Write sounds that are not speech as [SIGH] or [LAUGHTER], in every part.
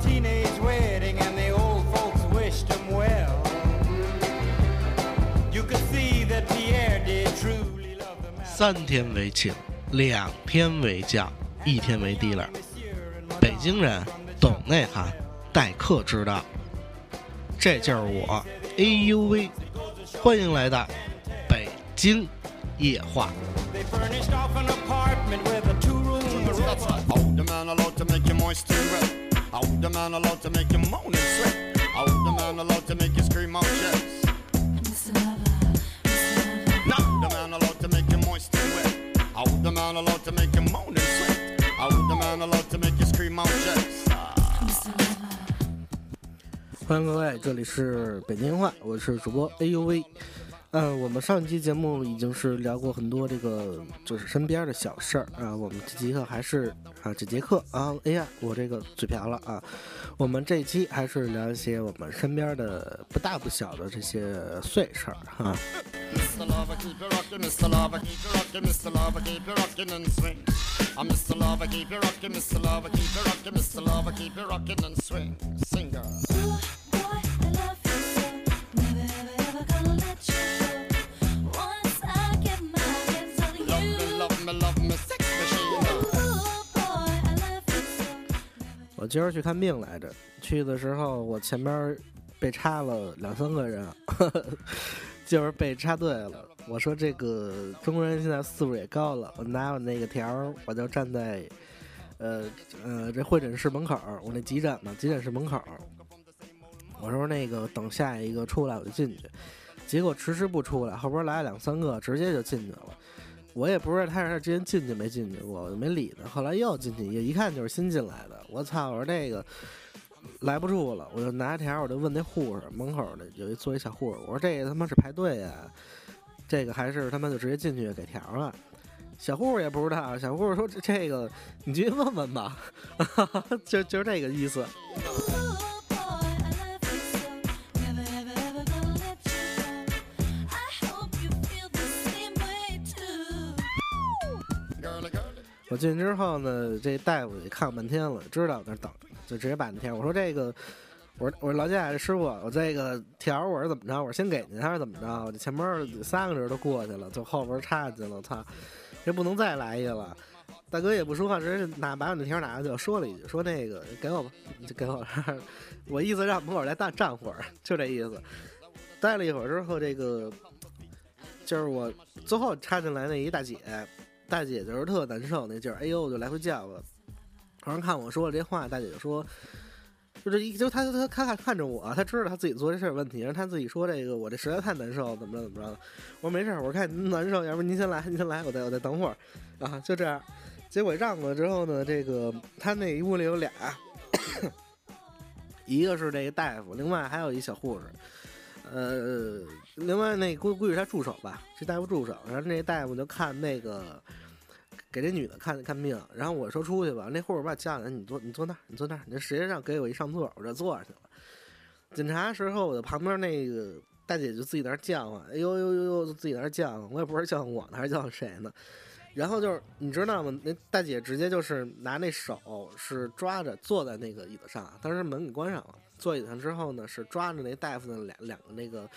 teenage wedding and the old folks wished him well. You could see that Pierre did truly love the 三天为请，两天为将，一天为提了。北京人懂内涵，待客之道。这就是我，A U V，欢迎来到北京夜话。A man allowed to make you moist wet. Hold the man allowed to make you moan and sweat. Hold the man allowed to make you scream out yes. Now the man allowed to make you moist and wet. Hold the man allowed to make you moan and sweat. Hold the man allowed to make you scream out yes. 欢迎各位，这里是北京话，我是主播 A U V。 呃，我们上一期节目已经是聊过很多这个就是身边的小事儿。啊，我们这节课还是啊这节课啊，哎呀，我这个嘴瓢了啊。我们这一期还是聊一些我们身边的不大不小的这些碎事儿哈、今儿去看病来着，去的时候我前边被插了两三个人，[LAUGHS] 就是被插队了。我说这个中国人现在素质也高了，我拿我那个条儿，我就站在呃呃这会诊室门口，我那急诊嘛，急诊室门口。我说那个等下一个出来我就进去，结果迟迟不出来，后边来了两三个，直接就进去了。我也不知道他是之前进去没进去过，我就没理他。后来又进去，也一看就是新进来的。我操！我说这个来不住了，我就拿条，我就问那护士，门口的有一坐一小护士，我说这个他妈是排队呀、这个还是他妈就直接进去给条了？小护士也不知道，小护士说这这个你去问问吧，[LAUGHS] 就就是这个意思。我进去之后呢，这大夫也看我半天了，知道我那儿等，就直接把那条我说这个，我说我说劳驾这师傅，我这个条我是怎么着？我先给您还是怎么着？我这前面三个人都过去了，就后边插进去了，我操，这不能再来一个了。大哥也不说话，直接拿把我那条拿过去，说了一句，说那个给我吧，就给我了，[LAUGHS] 我意思让门口再站站会儿，就这意思。待了一会儿之后，这个就是我最后插进来那一大姐，大姐就是特难受那劲儿，哎呦就来回叫我。突然看我说这话，大姐就说，就这一就她她她看看着我，她知道她自己做这事儿问题，然后她自己说这个我这实在太难受，怎么着怎么着的。我说没事，我看您难受，要不您先来，您先来，我再我再等会儿啊，就这样。结果让过之后呢，这个他那一屋里有俩，一个是这个大夫，另外还有一小护士。呃，另外那估估计是他助手吧，是大夫助手。然后那大夫就看那个给这女的看看病，然后我说出去吧，那护士把我叫来，你坐你坐那儿，你坐那儿，你实际上给我一上座，我就坐上去了。检查时候，我的旁边那个大姐就自己在那儿叫唤，哎呦呦呦呦，自己在那儿叫唤，我也不知道叫我呢还是叫谁呢。然后就是你知道吗？那大姐直接就是拿那手是抓着坐在那个椅子上，当时门给关上了。坐椅子上之后呢，是抓着那大夫的两两个那个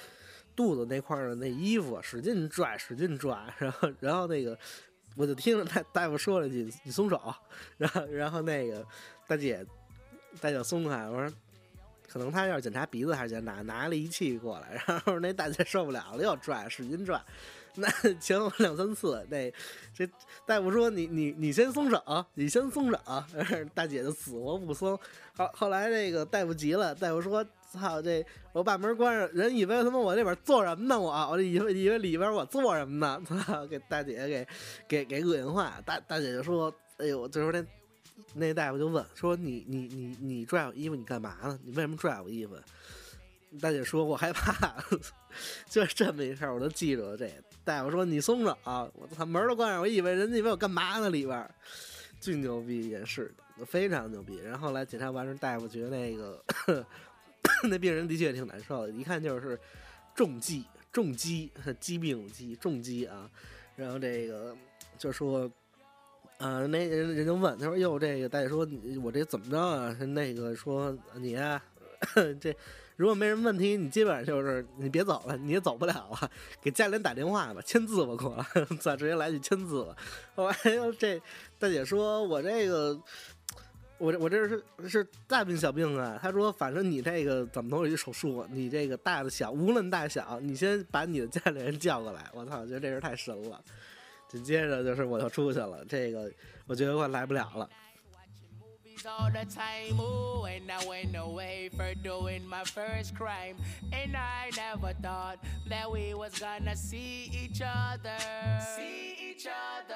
肚子那块的那衣服，使劲拽，使劲拽。然后然后那个我就听着大大夫说了句：“你松手。”然后然后那个大姐大姐松开，我说。可能他要是检查鼻子还是检查拿了仪器过来，然后那大姐受不了了，又拽，使劲拽，[LAUGHS] 那前后两三次，那这大夫说你你你先松手，你先松手，[LAUGHS] 大姐就死活不松。后后来这个大夫急了，大夫说：“操，这我把门关上，人以为他妈我这边做什么呢？我我以为以为里边我做什么呢？[LAUGHS] 操，给大姐给给给恶心话。大大姐就说：哎呦，这时候那那大夫就问说你你你你拽我衣服你干嘛呢？你为什么拽我衣服？大姐说我害怕，就是这么一事儿，我都记住了这。大夫说你松手、我操门都关上，我以为人家以为我干嘛呢里边儿，巨牛逼也是，非常牛逼。然后来检查完之后，大夫觉得那个 [COUGHS] 那病人的确挺难受的，一看就是重疾重疾疾病疾重疾啊。然后这个就说呃，那人人就问他说：“哟，这个大夫说我这怎么着啊？”那个说你呀、[COUGHS] 这如果没什么问题，你基本上就是你别走了，你也走不了了，给家里人打电话吧，签字吧，给我，[LAUGHS] 咱直接来句签字吧。后来这大姐说：“我这个。”我这我这是是大病小病啊，她说反正你这个怎么都有一手术，你这个大的小无论大小，你先把你的家里人叫过来。我操，我觉得这人太神了。紧接着就是我就出去了，这个我觉得我来不了了。movies all the time. Ooh, and I went away for doing my first crime. And I never thought that we was gonna see each other. See each other.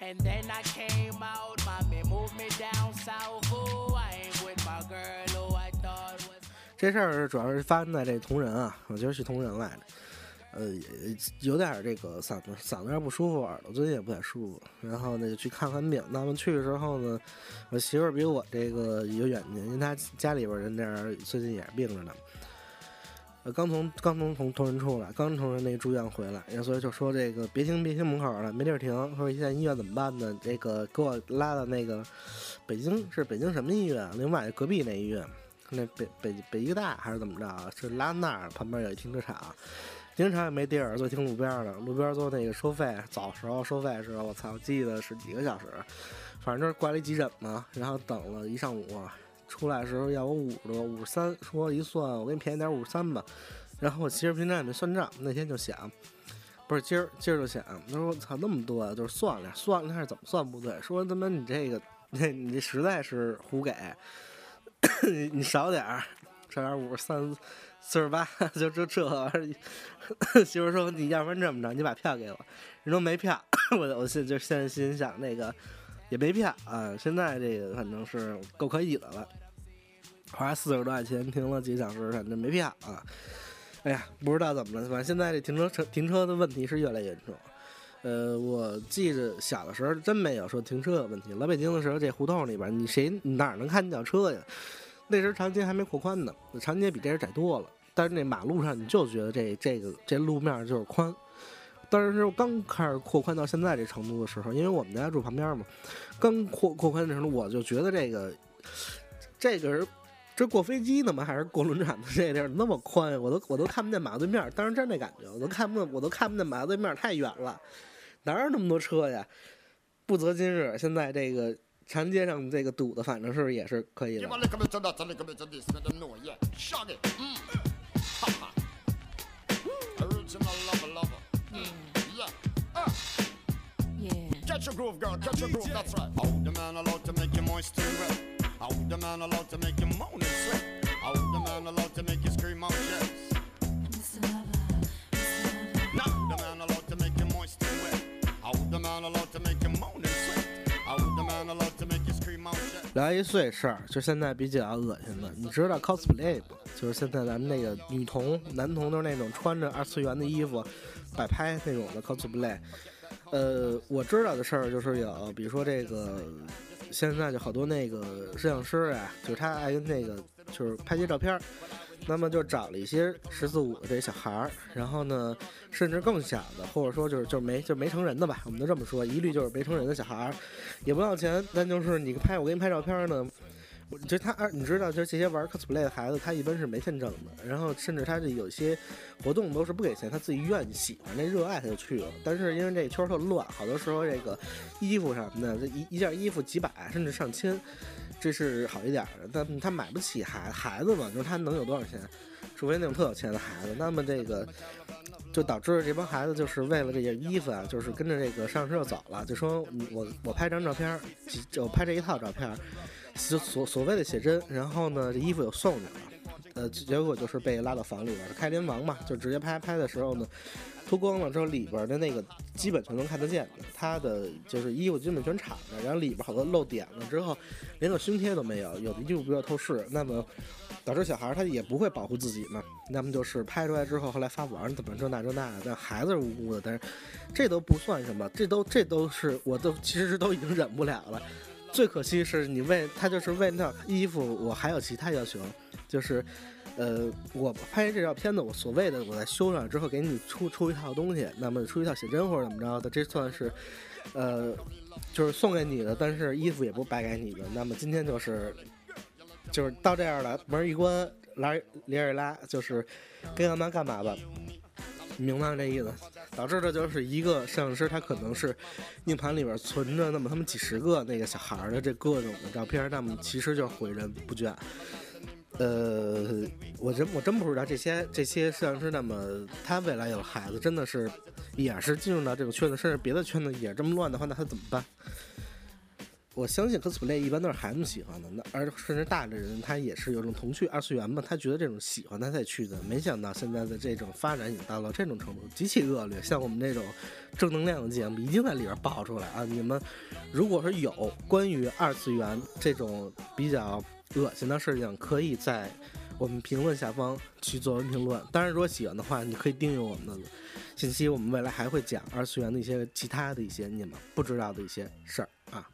And then I came out, mommy moved me down south. Ooh, I ain't with my girl who I thought was. 这事儿主要是发生在这同仁啊，我今儿去同仁来着， 呃，也有点儿这个嗓子嗓子有点不舒服，耳朵最近也不太舒服，然后呢就去看看病。那么去的时候呢，我媳妇儿比我这个有远见，因为她家里边儿人那儿最近也是病着呢。呃，刚从刚从同同仁出来，刚从那住院回来，然后所以就说这个别停别停门口了，没地儿停。说现在医院怎么办呢？这个给我拉到那个北京是北京什么医院？另外隔壁那医院，那北北北医大还是怎么着？是拉那儿旁边有一停车场，停车场也没地儿，就停路边儿了。路边儿做那个收费，早时候收费时候，我操，我记得是几个小时，反正就是挂了一急诊嘛，然后等了一上午，出来时候要我五十多，五十三，说一算我给你便宜点五十三吧。然后我其实平常也没算账，那天就想，不是今儿今儿就想，他说我操那么多，就是算了算了，看是怎么算不对，说他妈你这个，你你这实在是胡给，[COUGHS] 你少点儿，少点五十三四十八，[LAUGHS] 就就这玩意儿。[LAUGHS] 媳妇说你要不然这么着，你把票给我，人说没票，[COUGHS] 我我现就现在心想那个也没票啊，现在这个反正是够可以的了，花四十多块钱停了几小时，反正没票啊。哎呀，不知道怎么了，反正现在这停车车停车的问题是越来越严重。呃，我记着小的时候真没有说停车有问题。来北京的时候，这胡同里边你谁哪能看见车呀？那时候长街还没扩宽呢，长街比这人窄多了。但是那马路上你就觉得这这个这路面就是宽。但是刚开始扩宽到现在这程度的时候，因为我们家住旁边嘛，刚扩扩宽的时候，我就觉得这个这个是这过飞机呢吗？还是过轮船的这地儿那么宽呀？我都我都看不见马路对面，当时真那感觉，我都看不见，我都看不见马路对面，太远了，哪有那么多车呀？不择今日，现在这个长街上这个堵的，反正是也是可以的来一碎事儿就现在比较恶心的你知道 cosplay 不？就是现在咱们那个女童男童都是那种穿着二次元的衣服摆拍那种的 cosplay 呃，我知道的事儿就是有，比如说这个，现在就好多那个摄影师啊，就是他爱跟那个就是拍些照片儿，那么就找了一些十四五的这小孩儿，然后呢，甚至更小的，或者说就是就是没就没成人的吧，我们都这么说，一律就是没成人的小孩儿，也不要钱，但就是你拍我给你拍照片儿呢。我就他，而你知道，就是这些玩 cosplay 的孩子，他一般是没签证的，然后甚至他这有些活动都是不给钱，他自己愿意喜欢那热爱他就去了。但是因为这圈特乱，好多时候这个衣服什么的，这一一件衣服几百甚至上千，这是好一点的。但他买不起孩孩子嘛，就是他能有多少钱？除非那种特有钱的孩子，那么这个就导致这帮孩子就是为了这件衣服啊，就是跟着这个上车就走了，就说我我拍张照片就，拍这一套照片，就所所谓的写真，然后呢这衣服有送你了。呃，结果就是被拉到房里边儿，开联网嘛，就直接拍拍的时候呢，脱光了之后里边的那个基本全能看得见的，他的就是衣服基本全敞着，然后里边好多露点了之后，连个胸贴都没有，有的衣服比较透视，那么导致小孩他也不会保护自己嘛，那么就是拍出来之后，后来发网上怎么这那这那的，但孩子是无辜的，但是这都不算什么，这都这都是我都其实都已经忍不了了。最可惜是你为他就是为那衣服，我还有其他要求，就是，呃，我拍这照片子，我所谓的我在修上之后给你出出一套东西，那么出一套写真或者怎么着的，这算是呃，就是送给你的，但是衣服也不白给你的。那么今天就是就是到这样了，门一关，拉里尔拉就是该干嘛干嘛吧。明白这意思？导致的就是一个摄影师，他可能是硬盘里边存着那么他们几十个那个小孩的这各种的照片，那么其实就毁人不倦。呃，我真我真不知道这些这些摄像师，那么他未来有孩子，真的是也是进入到这个圈子，甚至别的圈子也这么乱的话，那他怎么办？我相信 cosplay 一般都是孩子喜欢的，那而甚至大的人他也是有种童趣二次元嘛，他觉得这种喜欢他才去的。没想到现在的这种发展已经到了这种程度，极其恶劣。像我们这种正能量的节目，一定在里边爆出来啊！你们如果是有关于二次元这种比较恶心的事情，可以在我们评论下方去做文评论。当然，如果喜欢的话，你可以订阅我们的信息，我们未来还会讲二次元的一些其他的一些你们不知道的一些事儿啊。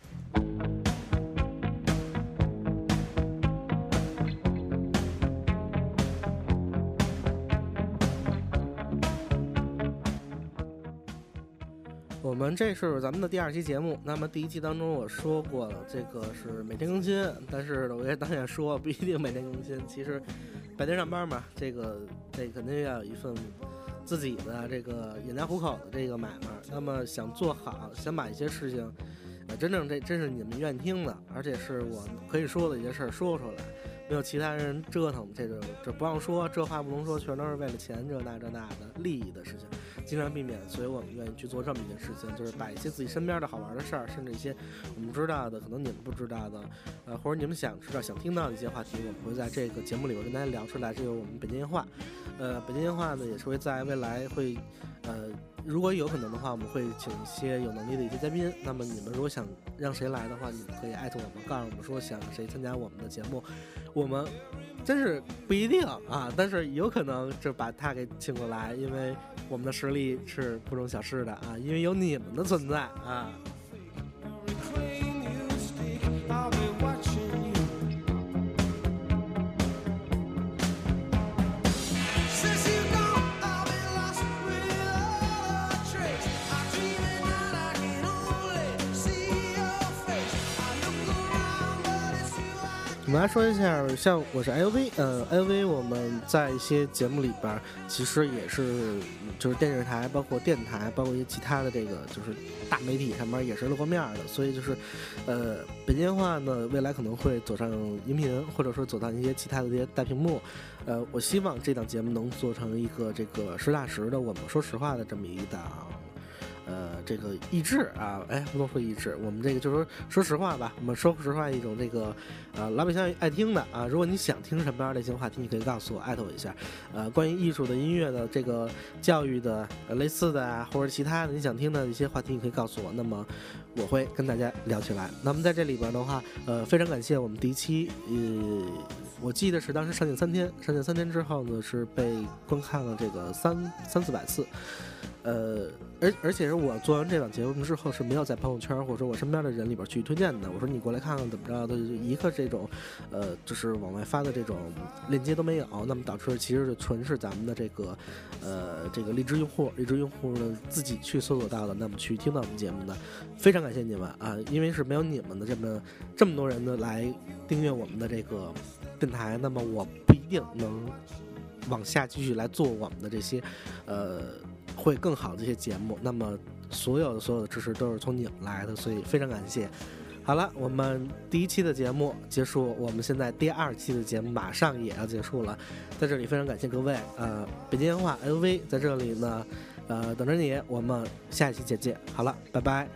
我们这是咱们的第二期节目。那么第一期当中我说过了，这个是每天更新，但是我也当然说不一定每天更新。其实白天上班嘛，这个这肯定要有一份自己的这个养家糊口的这个买卖。那么想做好，想把一些事情，啊，真正这真是你们愿听的，而且是我可以说的一些事儿说出来，没有其他人折腾，这个这不让说，这话不能说，全都是为了钱这那这那的利益的事情。尽量避免，所以我们愿意去做这么一件事情，就是把一些自己身边的好玩的事儿，甚至一些我们知道的，可能你们不知道的，呃，或者你们想知道、想听到的一些话题，我们会在这个节目里边跟大家聊出来。这个我们北京夜话，呃，北京夜话呢也是会在未来会，呃，如果有可能的话，我们会请一些有能力的一些嘉宾。那么你们如果想让谁来的话，你们可以艾特我们，告诉我们说想谁参加我们的节目，我们真是不一定啊，但是有可能就把他给请过来，因为我们的实力是不容小视的啊，因为有你们的存在啊。们来说一下，像我是 LV，呃，LV 我们在一些节目里边，其实也是就是电视台，包括电台，包括一些其他的这个就是大媒体上面也是露过面的，所以就是，呃，北京话呢，未来可能会走上音频，或者说走到一些其他的这些大屏幕，呃，我希望这档节目能做成一个这个实打实的，我们说实话的这么一档。这个益智啊，哎，不能说益智，我们这个就说，说实话吧，我们说实话一种这个，呃，老百姓爱听的啊。如果你想听什么样类型话题，你可以告诉我，艾特我一下。呃，关于艺术的、音乐的、这个教育的、类似的啊，或者其他的你想听的一些话题，你可以告诉我。那么我会跟大家聊起来。那么在这里边的话，呃，非常感谢我们第一期，呃，我记得是当时上线三天，上线三天之后呢，是被观看了这个三三四百次。呃，而而且是我做完这档节目之后是没有在朋友圈或者说我身边的人里边去推荐的。我说你过来看看怎么着的，一个这种，呃，就是往外发的这种链接都没有。那么导致其实是纯是咱们的这个，呃，这个荔枝用户，荔枝用户呢自己去搜索到的，那么去听到我们节目的，非常感谢你们啊！因为是没有你们的这么这么多人的来订阅我们的这个电台，那么我不一定能往下继续来做我们的这些，呃。会更好的一些节目。那么所有的所有的支持都是从你来的，所以非常感谢。好了，我们第一期的节目结束，我们现在第二期的节目马上也要结束了，在这里非常感谢各位。呃，北京电话 LV 在这里呢，呃，等着你，我们下一期再见。好了，拜拜。